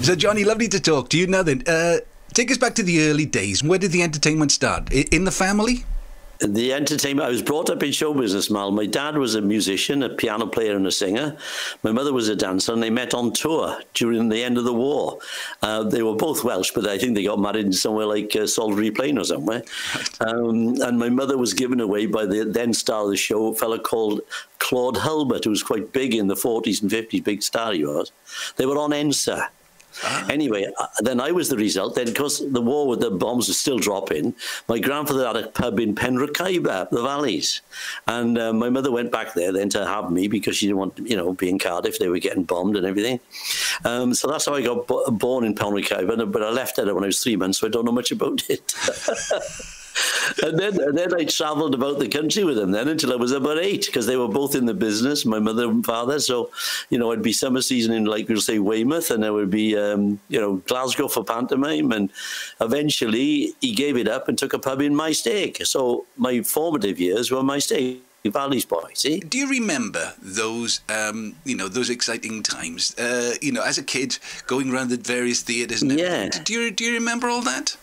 So, Johnny, lovely to talk to you. Now then, uh, take us back to the early days. Where did the entertainment start? In the family? The entertainment, I was brought up in show business, Mal. My dad was a musician, a piano player, and a singer. My mother was a dancer, and they met on tour during the end of the war. Uh, they were both Welsh, but I think they got married in somewhere like uh, Salisbury Plain or somewhere. Um, and my mother was given away by the then star of the show, a fellow called Claude Hulbert, who was quite big in the 40s and 50s, big star he was. They were on ENSA. Anyway, uh, then I was the result. Then, because the war with the bombs was still dropping, my grandfather had a pub in Penrhiwceiber, the valleys, and uh, my mother went back there then to have me because she didn't want, you know, be in Cardiff. They were getting bombed and everything. Um, so that's how I got bo- born in Penrhiwceiber. But I left there when I was three months, so I don't know much about it. and then and then I travelled about the country with them then until I was about eight because they were both in the business, my mother and father. So, you know, I'd be summer season in like we'll say Weymouth, and there would be um, you know Glasgow for pantomime, and eventually he gave it up and took a pub in my stake. So my formative years were my stake. Valley's boy, see? Do you remember those, um, you know, those exciting times? Uh, you know, as a kid, going around the various theatres and everything. Yeah. Do you do you remember all that?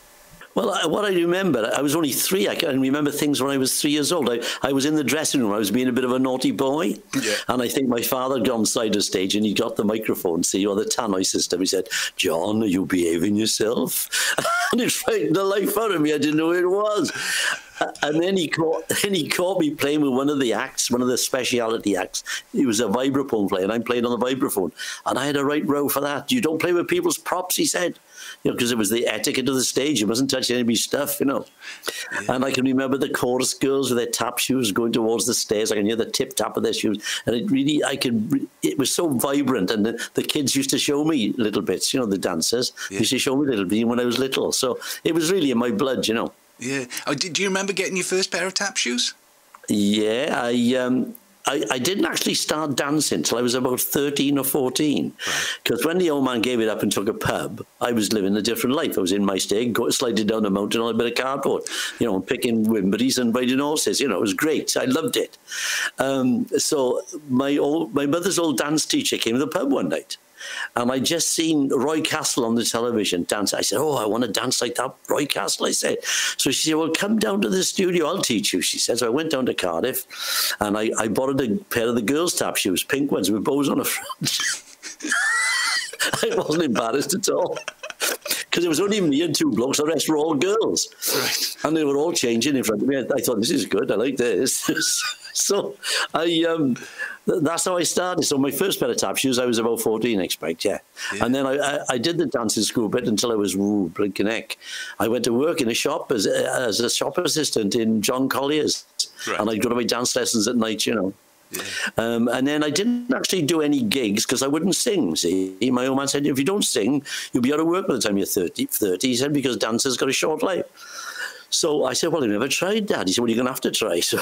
Well, I, what I remember, I was only three. I can remember things when I was three years old. I, I was in the dressing room. I was being a bit of a naughty boy. Yeah. And I think my father got on side of stage and he got the microphone, see, or the tannoy system. He said, John, are you behaving yourself? and it frightened the life out of me. I didn't know who it was. And then he caught, then he caught me playing with one of the acts, one of the speciality acts. He was a vibraphone player, and I'm playing on the vibraphone. And I had a right row for that. You don't play with people's props, he said. You know, because it was the etiquette of the stage. You mustn't touch anybody's stuff, you know. And I can remember the chorus girls with their tap shoes going towards the stairs. I can hear the tip tap of their shoes. And it really, I could, it was so vibrant. And the, the kids used to show me little bits, you know, the dancers Yeah. used to show me little bits when I was little. So it was really in my blood, you know. Yeah. Oh, do, do you remember getting your first pair of tap shoes? Yeah, I um, I, I didn't actually start dancing till I was about thirteen or fourteen, because when the old man gave it up and took a pub, I was living a different life. I was in my stay, go, sliding down the mountain on a bit of cardboard, you know, picking wimberries and riding horses. You know, it was great. I loved it. Um, so my old my mother's old dance teacher came to the pub one night. And I just seen Roy Castle on the television dance. I said, "Oh, I want to dance like that, Roy Castle." I said. So she said, "Well, come down to the studio. I'll teach you." She said. So I went down to Cardiff, and I, I borrowed a pair of the girls' tap shoes, pink ones with bows on the front. I wasn't embarrassed at all. Because it was only me and two blokes, the rest were all girls. Right. And they were all changing in front of me. I thought, this is good, I like this. so I um, th- that's how I started. So my first pair of tap shoes, I was about 14, I expect, yeah. Yeah. And then I, I, I did the dancing school bit until I was ooh, blinking heck. I went to work in a shop as, a- as a shop assistant in John Collier's. Right. And I'd go to my dance lessons at night, you know. Um, and then I didn't actually do any gigs because I wouldn't sing. See, my old man said, if you don't sing, you'll be out of work by the time you're 30. 30. He said, because dancers got a short life. So I said, well, I've never tried that. He said, well, you're going to have to try. So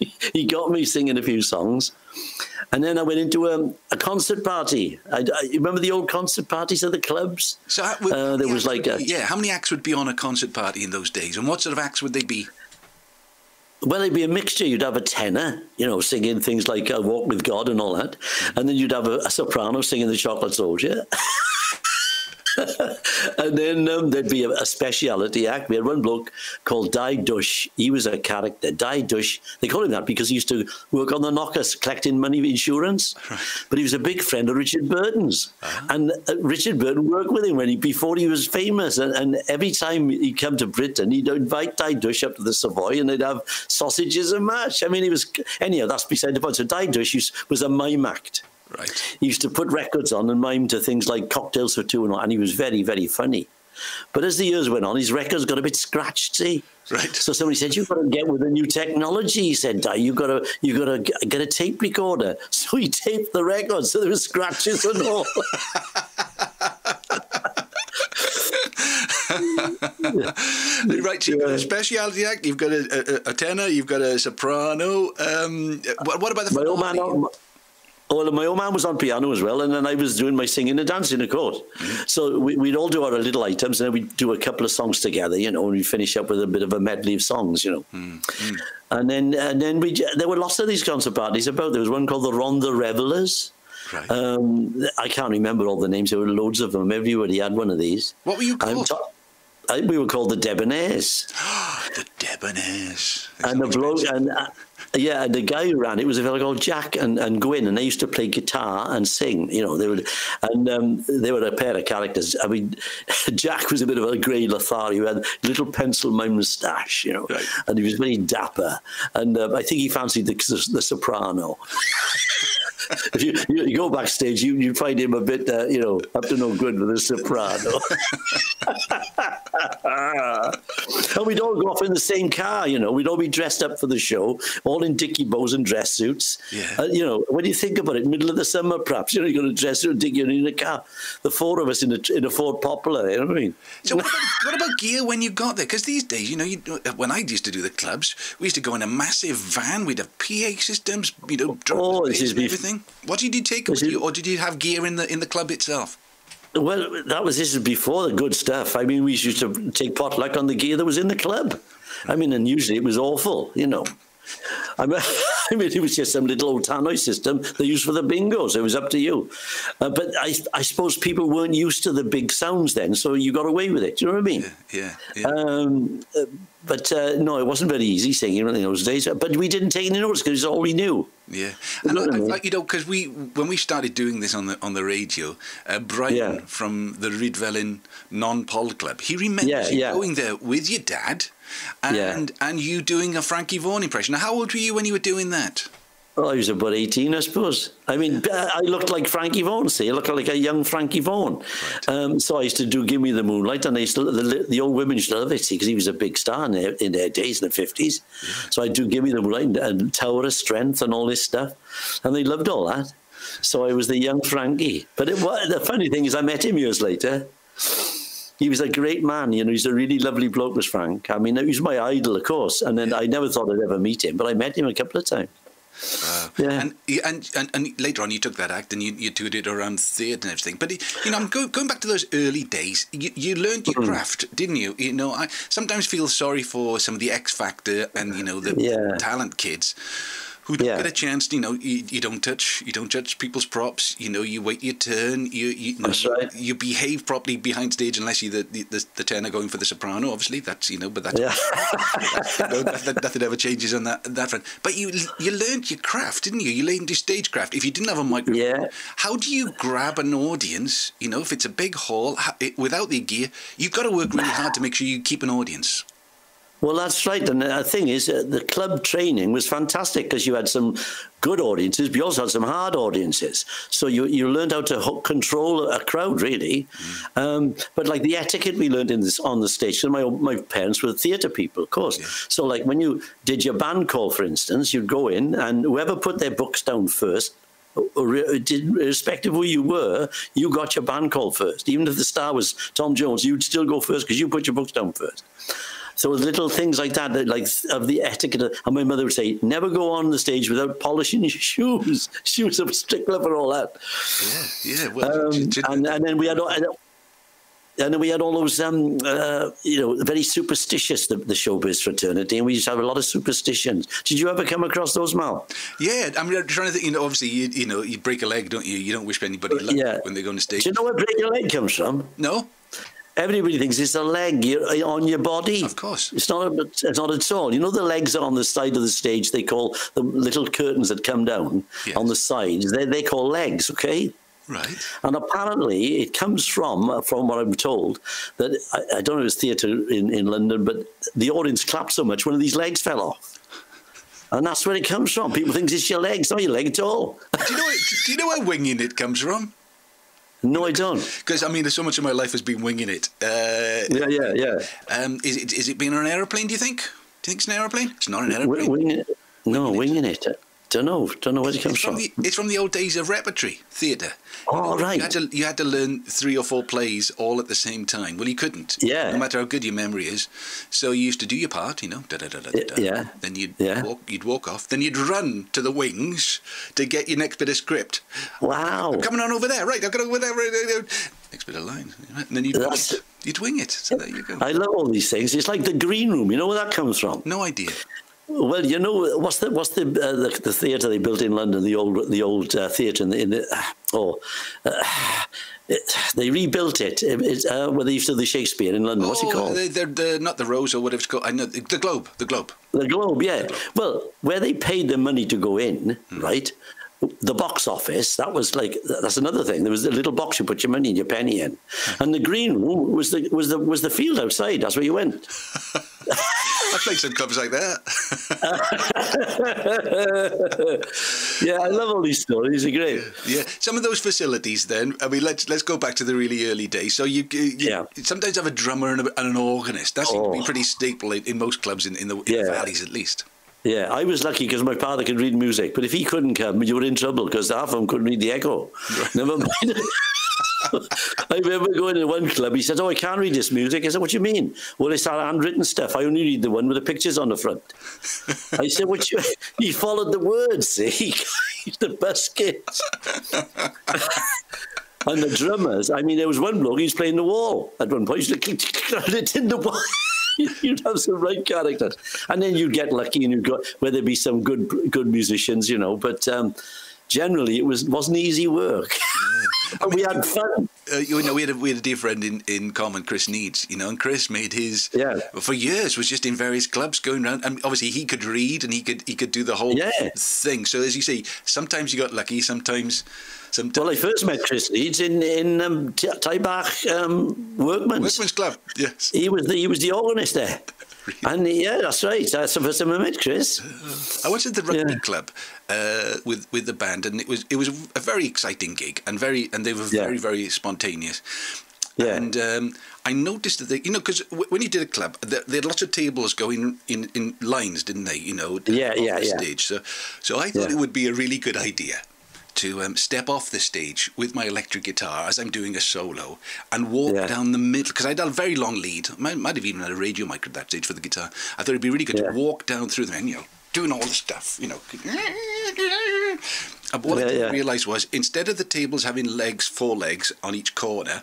he got me singing a few songs. And then I went into a, a concert party. I, I remember the old concert parties at the clubs. So how- Uh, there yeah, was like a, yeah. How many acts would be on a concert party in those days, and what sort of acts would they be? Well, it'd be a mixture. You'd have a tenor, you know, singing things like uh, "Walk with God" and all that, and then you'd have a, a soprano singing "The Chocolate Soldier." and then um, there'd be a, a speciality act. We had one bloke called Di Dush. He was a character. Di Dush. They call him that because he used to work on the knockers collecting money for insurance. But he was a big friend of Richard Burton's, and uh, Richard Burton worked with him when he before he was famous. And, and every time he'd come to Britain, he'd invite Di Dush up to the Savoy, and they'd have sausages and mash. I mean, he was anyhow. That's beside the point. So Di Dush was a mime act. Right. He used to put records on and mime to things like cocktails for two and all, and he was very, very funny. But as the years went on, his records got a bit scratched. See, Right. So somebody said, "You've got to get with the new technology." He said, "Di, you've got to, you've got to get a tape recorder." So he taped the records, so there were scratches and all. right. So you've got a speciality act. You've got a, a, a tenor. You've got a soprano. Um, what, what about the my old man, oh, well, my old man was on piano as well, and then I was doing my singing and dancing, of course. So we, we'd all do our little items, and then we'd do a couple of songs together, you know, and we finish up with a bit of a medley of songs, you know. And then, and then we, there were lots of these concert parties about. There was one called the Rhondda Revelers. Right. Um, I can't remember all the names. There were loads of them. Everybody had one of these. What were you called? I, we were called the Debonaires. the Debonaires. and the bloke, and uh, yeah, and the guy who ran it was a fellow called Jack and, and Gwyn, and they used to play guitar and sing. You know, they would, and um, they were a pair of characters. I mean, Jack was a bit of a grey Lothario, who had a little pencil moustache, you know, right. and he was very dapper. And um, I think he fancied the, the soprano. if you, you, you, go backstage, you you find him a bit, uh, you know, up to no good with a soprano. and we'd all go off in the same car, you know. We'd all be dressed up for the show, all in dicky bows and dress suits. Yeah. Uh, you know, when you think about it, middle of the summer, perhaps, you know, you're going to dress and dicky in a car. The four of us in a, in a Ford Popular, you know what I mean? So what about, what about gear when you got there? Because these days, you know, you, when I used to do the clubs, we used to go in a massive van. We'd have PA systems, you know, oh, this is everything. What did you take with you, or did you have gear in the in the club itself? Well, that was this is before the good stuff. I mean, we used to take potluck on the gear that was in the club. I mean, and usually it was awful, you know. I mean, I mean, it was just some little old tannoy system they used for the bingos. It was up to you. Uh, but I, I suppose people weren't used to the big sounds then, so you got away with it. Do you know what I mean? Yeah, yeah. yeah. Um, uh, but uh, no, it wasn't very easy singing in those days. But we didn't take any notes because it's all we knew. Yeah, and I, I, you know, because we when we started doing this on the on the radio, uh, Brian yeah. from the Rhydyfelin Non-Pol Club, he remembers yeah, you yeah. going there with your dad, and and you doing a Frankie Vaughan impression. Now, how old were you when you were doing that? Well, I was about 18, I suppose. I mean, I looked like Frankie Vaughan, see? I looked like a young Frankie Vaughan. Right. Um, so I used to do Give Me the Moonlight, and they used to, the, the old women used to love it, see, because he was a big star in their, in their days, in the 50s. Yeah. So I'd do Give Me the Moonlight and, and Tower of Strength and all this stuff. And they loved all that. So I was the young Frankie. But it, the funny thing is, I met him years later. He was a great man, you know. He's a really lovely bloke, was Frank. I mean, he was my idol, of course. And then I never thought I'd ever meet him, but I met him a couple of times. Uh, yeah. And, and, and and later on, you took that act and you, you toured it around theatre and everything. But you know, I'm go, going back to those early days. You, you learned your mm-hmm. craft, didn't you? You know, I sometimes feel sorry for some of the X Factor and you know the yeah. talent kids who don't yeah. get a chance. You know, you, you don't touch, you don't judge people's props. You know, you wait your turn. You you, know, right. you behave properly behind stage unless you're the, the, the, the tenor going for the soprano. Obviously, that's you know, but that's, yeah. that's you know, that, nothing ever changes on that that front. But you you learned your craft, didn't you? You learned your stagecraft. If you didn't have a microphone, yeah. how do you grab an audience? You know, if it's a big hall without the gear, you've got to work really hard to make sure you keep an audience. Well, that's right. And the thing is, uh, the club training was fantastic because you had some good audiences, but you also had some hard audiences. So you, you learned how to control a crowd, really. Mm. Um, but like the etiquette we learned in this on the stage, my my parents were theatre people, of course. Yeah. So like when you did your band call, for instance, you'd go in and whoever put their books down first irrespective of who you were, you got your band call first. Even if the star was Tom Jones, you'd still go first because you put your books down first. So little things like that, like of the etiquette. And my mother would say, never go on the stage without polishing your shoes. She was a stickler for all that. Yeah, yeah. Well, um, and, and then we had. And then we had all those, um, uh, you know, very superstitious, the, the, showbiz fraternity, and we used to have a lot of superstitions. Did you ever come across those, Mal? Yeah, I'm trying to think, you know, obviously, you, you know, you break a leg, don't you? You don't wish anybody luck yeah. when they go on the stage. Do you know where break a leg comes from? No. Everybody thinks it's a leg uh, on your body. Of course, it's not. It's not at all. You know the legs are on the side of the stage. They call the little curtains that come down yes. on the sides. They they call legs. Okay. Right. And apparently, it comes from, from what I'm told, that I, I don't know if it's theatre in, in London, but the audience clapped so much one of these legs fell off. And that's where it comes from. People think it's your legs, not your leg at all. do, you know, do you know where winging it comes from? No, I don't. Because I mean, there's so much of my life has been winging it. Uh, yeah, yeah, yeah. Um, is it is it being on an aeroplane? Do you think? Do you think it's an aeroplane? It's not an aeroplane. Wing, no, winging it. it. Don't know. Don't know where it comes it's from. from. The, it's from the old days of repertory theatre. Oh, right. You had, to, you had to learn three or four plays all at the same time. Well, you couldn't. Yeah. No matter how good your memory is. So you used to do your part, you know. Da, da, da, da, da. Yeah. Then you'd yeah. walk. You'd walk off. Then you'd run to the wings to get your next bit of script. Wow. I'm coming on over there. Right. I've got to go over there. Right, next bit of line. And then you'd wing it. You'd wing it. So there you go. I love all these things. It's like the green room. You know where that comes from? No idea. Well, you know what's the what's the uh, the, the theatre they built in London, the old the old uh, theatre in the, in the oh, uh, it, they rebuilt it. it, it uh, where they used to the Shakespeare in London. What's it Oh, called? They're, they're, they're not the Rose or whatever it's called. I know the, the Globe. The Globe. The Globe, yeah. Well, where they paid the money to go in, Hmm. right? The box office, that was like that's another thing. There was a little box you put your money and your penny in, Hmm. and the green room was the was the was the field outside. That's where you went. I played some clubs like that. yeah, I love all these stories. They're great. yeah, some of those facilities. Then I mean, let's let's go back to the really early days. So you, you Yeah. sometimes have a drummer and, a, and an organist. That seems to be Oh. pretty staple in, in most clubs in, in, the, in the Yeah. valleys, at least. Yeah, I was lucky because my father could read music, but if he couldn't come, you were in trouble because half of them couldn't read the echo. Never mind. I remember going to one club. He said, "Oh, I can't read this music." I said, "What do you mean?" Well, it's all handwritten stuff. I only read the one with the pictures on the front. I said, "What you?" He followed the words. See, the buskets and the drummers. I mean, there was one bloke. He was playing the wall at one point. He was it in the wall. You'd have some right characters, and then you'd get lucky, and you'd go where there'd be some good good musicians, you know. But um, generally, it was wasn't easy work. But we had fun. Uh, you know, we had a, we had a dear friend in, in common, Chris Needs, you know, and Chris made his Yeah. for years was just in various clubs going around, and obviously he could read and he could he could do the whole Yeah. thing. So as you say, sometimes you got lucky, sometimes sometimes Well, I first met Chris Needs in in um, T- Taibach um, Workman's. Workman's Club, yes. He was the he was the organist there, and yeah, that's right. That's the first time I met Chris. I was at the rugby Yeah. club uh, with with the band, and it was it was a very exciting gig, and very and they were Yeah. very very spontaneous. Yeah. And um, I noticed that they, you know, because w- when you did a club, there, there had lots of tables going in, in lines, didn't they? You know, Yeah, yeah, the yeah. stage. So, so I thought Yeah. it would be a really good idea to um, step off the stage with my electric guitar as I'm doing a solo and walk Yeah. down the middle because I'd had a very long lead. Might, might have even had a radio mic at that stage for the guitar. I thought it'd be really good Yeah. to walk down through the know, doing all the stuff, you know. And what I didn't yeah. realise was instead of the tables having legs, four legs on each corner,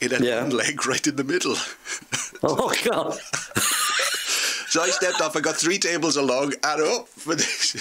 it had Yeah. one leg right in the middle. Oh God! so I stepped off. I got three tables along and up for this.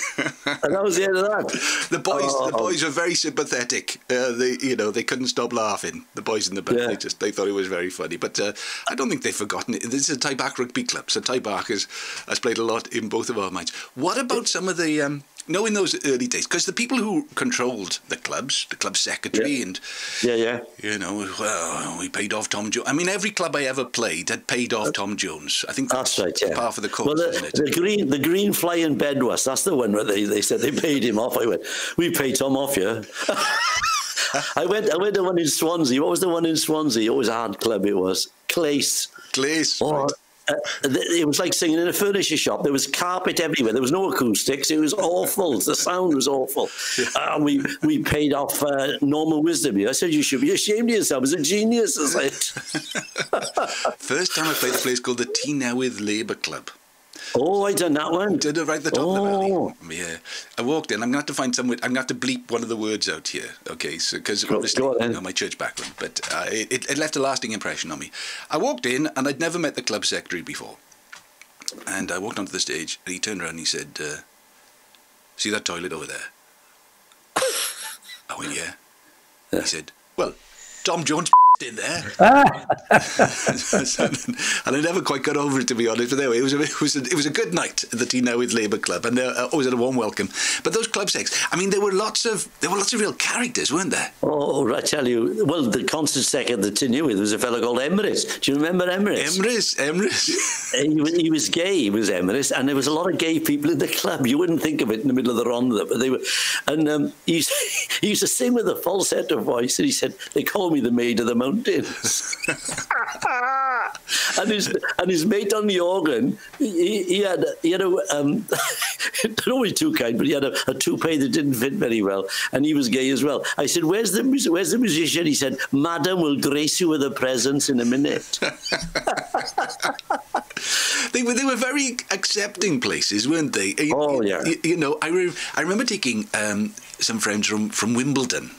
And that was the end of that. The boys, the Oh. boys were very sympathetic. Uh, they, you know, they couldn't stop laughing. The boys in the band, Yeah. they just they thought it was very funny. But uh, I don't think they've forgotten it. This is a Thai Taibach rugby club, so Taibach has has played a lot in both of our minds. What about some of the? Um, no, in those early days, because the people who controlled the clubs, the club secretary, and Yeah, yeah. you know, well, we paid off Tom Jones. I mean, every club I ever played had paid off Tom Jones. I think That's right. Yeah. par for the course, well, the, the green, the green flying bed was. That's the one where they, they said they paid him off. I went, we paid Tom off, yeah. I went. I went to one in Swansea. What was the one in Swansea? It was a hard club. It was Clace. Glaze. Oh, uh, th- it was like singing in a furniture shop. There was carpet everywhere. There was no acoustics. It was awful. the sound was awful. And we, we paid off uh, Norman Wisdom. I said, you should be ashamed of yourself as a genius. I said, First time I played a place called the Tynewydd Labour Club. Oh, I done that one. Did it right at the top Oh. of the valley. Yeah. I walked in. I'm going to have to find some. I'm going to have to bleep one of the words out here. Okay. So, because Go- obviously, you know, my church background. But uh, it, it left a lasting impression on me. I walked in and I'd never met the club secretary before. And I walked onto the stage and he turned around and he said, uh, See that toilet over there? I went, Yeah. He said, Well, Tom Jones in there. and I never quite got over it, to be honest. But anyway, it was a, it was a, it was a good night at the Tynewydd Labour Club, and uh, always had a warm welcome. But those club sex, I mean, there were lots of there were lots of real characters, weren't there? Oh, I tell you, well, the concert second at the knew with was a fellow called Emrys. Do you remember Emrys? Emrys, Emrys. he, was, he was gay, he was Emrys, and there was a lot of gay people in the club. You wouldn't think of it in the middle of the Rhondda, but they were. And um, he, used, he used to sing with a falsetto voice, and he said, They call me the Maid of the Mountains. and his and his mate on the organ, he, he had he had a um, not only too kind, but he had a, a toupee that didn't fit very well, and he was gay as well. I said, "Where's the where's the musician?" He said, "Madam will grace you with a presence in a minute." They were they were very accepting places, weren't they? You- Oh, yeah. You, you know, I re- I remember taking um, some friends from from Wimbledon.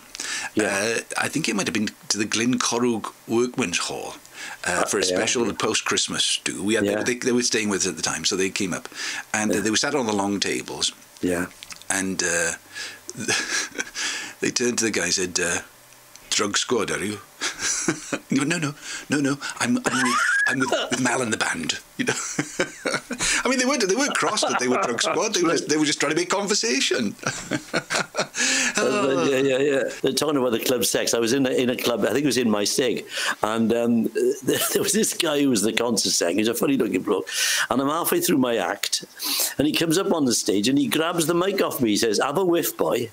Yeah. Uh, I think it might have been to the Glyncorrwg Workmen's Hall. Uh, for a yeah. special post Christmas do. We had Yeah. they, they were staying with us at the time, so they came up, and uh, they were sat on the long tables, yeah. and uh, they turned to the guy and said, uh, drug squad, are you? no, no, no, no, no. I'm, I'm with, I'm with, with Mal and the band. You know, I mean, they weren't they weren't cross that they were drug squad. They were just, they were just trying to make conversation. oh. Yeah, yeah, yeah. They're talking about the club sex. I was in a, in a club. I think it was in my stig, and um, there was this guy who was the concert second. He's a funny looking bloke, and I'm halfway through my act, and he comes up on the stage and he grabs the mic off me. He says, "Have a whiff, boy."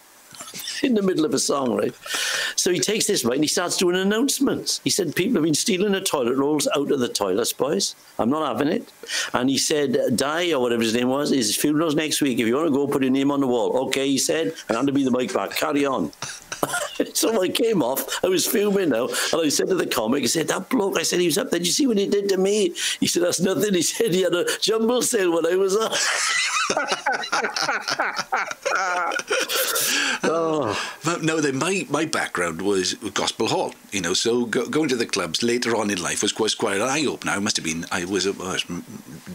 in the middle of a song, right? So he takes this mic and he starts doing announcements. He said, People have been stealing the toilet rolls out of the toilets, boys. I'm not having it. And he said, Die, or whatever his name was, is funeral's next week. If you want to go, put your name on the wall. Okay, he said, and to be the mic back. Carry on. so I came off. I was filming now, and I said to the comic, I said, "That bloke." I said, "He was up there. Did you see what he did to me?" He said, "That's nothing." He said, "He had a jumble sale when I was up." oh. But no, then my, my background was gospel hall, you know, so go, going to the clubs later on in life was quite, quite an eye opener. I must have been, I was, I was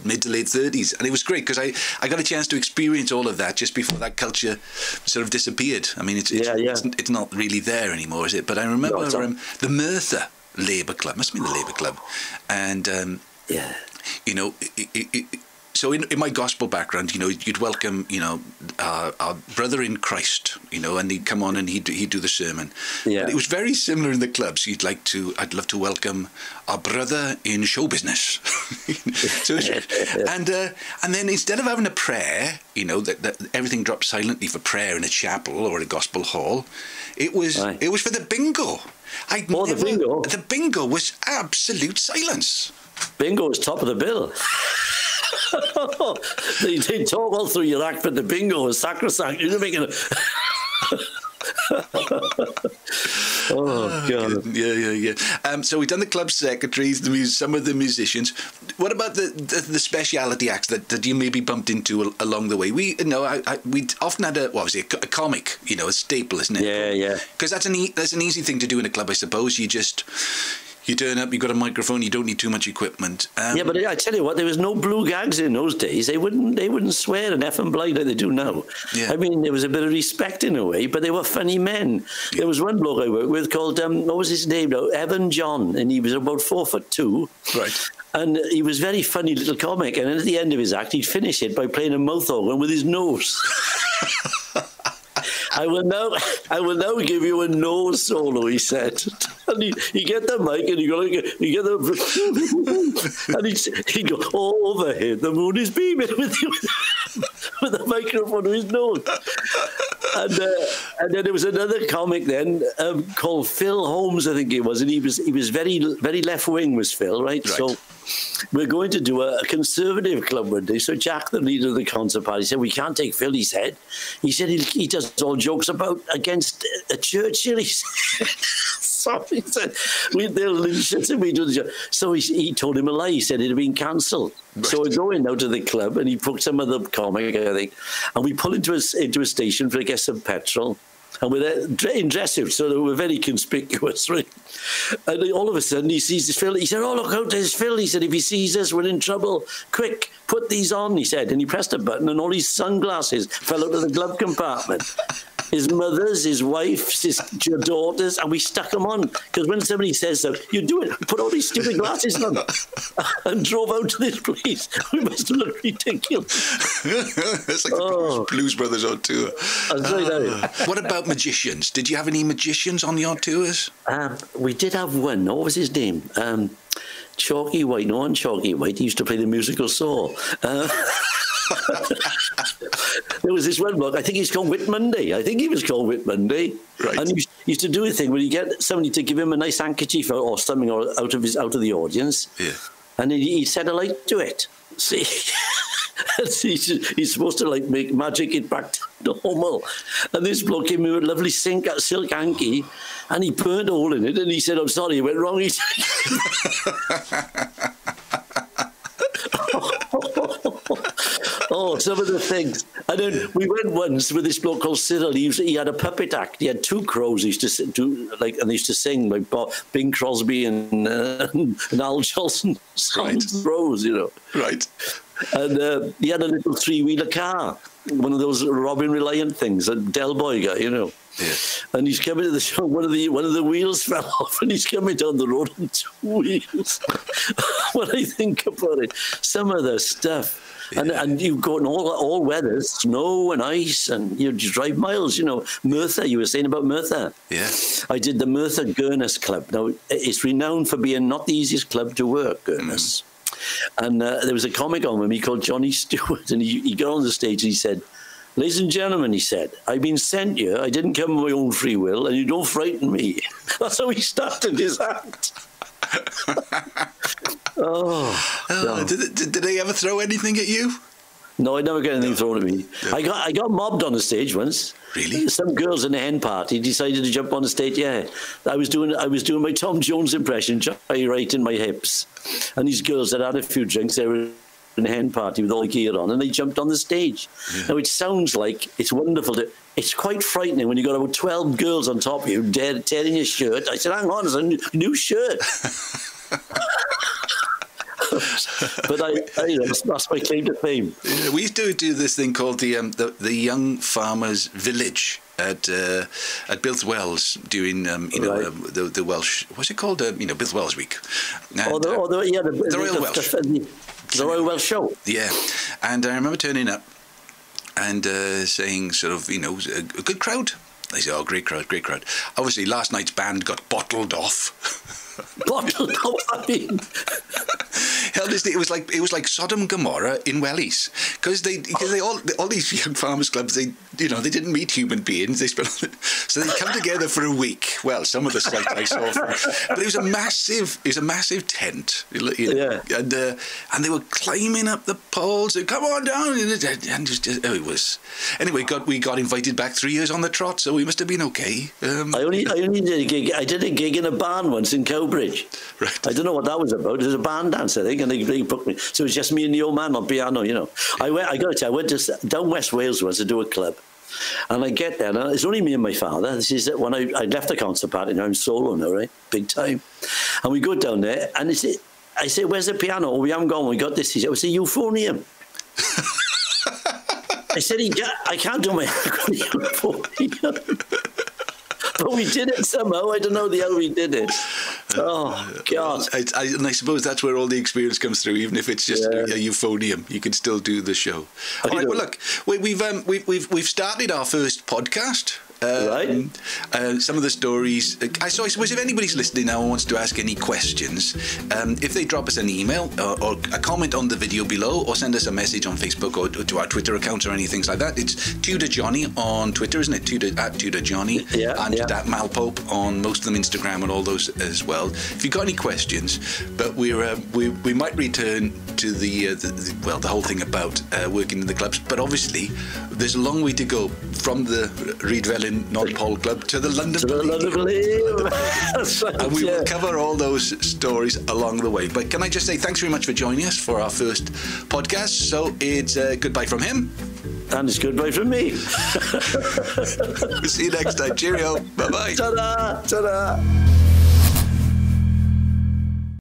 mid to late 30s, and it was great because I, I got a chance to experience all of that just before that culture sort of disappeared. I mean, it's, it's, yeah, yeah. it's, it's not really there anymore, is it? But I remember no, um, the Merthyr Labour Club, must have been the Labour Club, and um, yeah, you know, it, it, so in, in my gospel background, you know, you'd welcome, you know, uh, our brother in Christ, you know, and he'd come on and he'd, he'd do the sermon. Yeah. But it was very similar in the clubs. You'd like to, I'd love to welcome our brother in show business. so and uh, and then instead of having a prayer, you know, that, that everything dropped silently for prayer in a chapel or a gospel hall, it was Aye. it was for the bingo. I oh, never, the bingo. The bingo was absolute silence. Bingo was top of the bill. they, they talk all through your act, but the bingo is sacrosanct. You're making it. oh god! Yeah, yeah, yeah. Um, so we've done the club secretaries, the mus- some of the musicians. What about the the, the speciality acts that, that you maybe bumped into along the way? We you know I, I we often had a what was it a, a comic, you know, a staple, isn't it? Yeah, yeah. Because that's an e- that's an easy thing to do in a club, I suppose. You just you turn up, you've got a microphone, you don't need too much equipment. Um, yeah, but I tell you what, there was no blue gags in those days. They wouldn't they wouldn't swear and F and blind like they do now. Yeah. I mean, there was a bit of respect in a way, but they were funny men. Yeah. There was one bloke I worked with called, um, what was his name now? Evan John, and he was about four foot two. Right. And he was very funny little comic. And at the end of his act, he'd finish it by playing a mouth organ with his nose. I will now, I will now give you a nose solo. He said, and he, you get the mic and you go, you get the, and he he go oh, over here. The moon is beaming with with the microphone to his nose. And, uh, and then there was another comic then um, called Phil Holmes, I think it was, and he was he was very very left wing was Phil, right? right. So we're going to do a, conservative club one day. So Jack, the leader of the concert party, said, we can't take Phil, he said. He said he, he does all jokes about against a Churchill. He said, he said, we, they'll listen we do the joke. So he, he told him a lie. He said it had been cancelled. Right. So we go in out to the club and he booked some of the comic, I think, and we pull into a, into a station for, I guess, some petrol and we're there, in dress suits, so we're very conspicuous, right? And all of a sudden, he sees this Phil. He said, "Oh, look out, there's Phil." He said, "If he sees us, we're in trouble. Quick, put these on." He said, and he pressed a button, and all his sunglasses fell out of the glove compartment his mother's, his wife's, his daughters, and we stuck them on. Because when somebody says so, you do it, put all these stupid glasses on, and drove out to this place. We must have looked ridiculous. it's like oh. the Blues Brothers on tour. Uh, what about magicians? Did you have any magicians on your tours? Um, we did have one. What was his name? Um, Chalky White. No one Chalky White. He used to play the musical saw. Uh, there was this one bloke, I think he's called Whitmonday. I think he was called Whitmonday. Right. And he used to do a thing where you get somebody to give him a nice handkerchief or, or something or out of his out of the audience. Yeah. And he, he set a light to it. See, he's, he's supposed to like make magic it back to normal. And this bloke came in with a lovely silk, silk hanky and he burned a hole in it and he said, I'm sorry, it went wrong. He oh, some of the things. And then we went once with this bloke called Cyril. He, was, he had a puppet act. He had two crows. He used to do like, and they used to sing like Bing Crosby and, uh, and Al Jolson right. crows, you know. Right. And uh, he had a little three wheeler car, one of those Robin Reliant things, a Del Boy guy, you know. Yeah. And he's coming to the show. One of the one of the wheels fell off, and he's coming down the road on two wheels. when I think about it, some of the stuff. Yeah. And, and you've in all all weathers, snow and ice, and you drive miles. You know, Merthyr. You were saying about Merthyr. Yeah. I did the Merthyr Gurnos Club. Now it's renowned for being not the easiest club to work, Gurnos. Mm. And uh, there was a comic on with me called Johnny Stewart, and he, he got on the stage and he said, Ladies and gentlemen, he said, I've been sent here. I didn't come of my own free will, and you don't frighten me. That's how he started his act. oh, oh did, did, did they ever throw anything at you? No, I never got anything no. thrown at me. No. I got I got mobbed on the stage once. Really? Some girls in a hen party decided to jump on the stage. Yeah, I was doing I was doing my Tom Jones impression, right in my hips, and these girls had had a few drinks. They were in a hen party with all the gear on, and they jumped on the stage. Yeah. Now it sounds like it's wonderful. To, it's quite frightening when you've got about twelve girls on top of you tearing your shirt. I said, "Hang on, it's a new shirt." but I, I that's my claim to fame. Yeah, we used to do this thing called the um, the, the Young Farmers Village at uh, at Builth Wells during um, you know right. um, the the Welsh what's it called uh, you know Builth Wells Week. And, oh, the, oh, the, yeah, the, the, the Royal Welsh. The, the Royal Welsh Show. Yeah, and I remember turning up and uh, saying sort of you know a, a good crowd. They said, "Oh, great crowd, great crowd." Obviously, last night's band got bottled off. bottled off. I mean, hell, it was like it was like Sodom and Gomorrah in Wellies because they because they all all these young farmers clubs they you know they didn't meet human beings they spent so they come together for a week. Well, some of the sites I saw, but it was a massive it was a massive tent. You know, yeah, and uh, and they were climbing up the poles. And, Come on down, and it, was just, oh, it was anyway. Got we got invited back three years on the trot, so we must have been okay. Um, I only I only did a gig. I did a gig in a barn once in Cowbridge. Right. I don't know what that was about. It was a barn dance, I think and they, they booked me. So it was just me and the old man on piano, you know. I went, I got to tell you, I went to down West Wales once to do a club. And I get there, and it's only me and my father. This is when I, I left the concert party, now I'm solo now, right? Big time. And we go down there, and it's, I say, Where's the piano? Oh, we haven't gone, we got this. He said, It's a euphonium. I said, I can't do my euphonium. but we did it somehow. I don't know the hell we did it. Oh God! I, I, and I suppose that's where all the experience comes through. Even if it's just yeah. a, euphonium, you can still do the show. All right. Well, look, we, have um, we, we've we've started our first podcast. Um, right. Uh, some of the stories. Uh, I, so I suppose if anybody's listening now and wants to ask any questions, um, if they drop us an email or, or, a comment on the video below, or send us a message on Facebook or, or to our Twitter accounts or anything like that, it's Tudor Johnny on Twitter, isn't it? Tudor at Tudor Johnny, yeah, and yeah. at Malpope on most of them Instagram and all those as well. If you've got any questions, but we're uh, we we might return to the, uh, the, the, well the whole thing about uh, working in the clubs, but obviously there's a long way to go from the Rhydyfelin Non-Pole Club to the London to the London and we will cover all those stories along the way. But can I just say thanks very much for joining us for our first podcast. So it's uh, goodbye from him. And it's goodbye from me. we'll see you next time. Cheerio. Bye bye. Ta-da. Ta-da.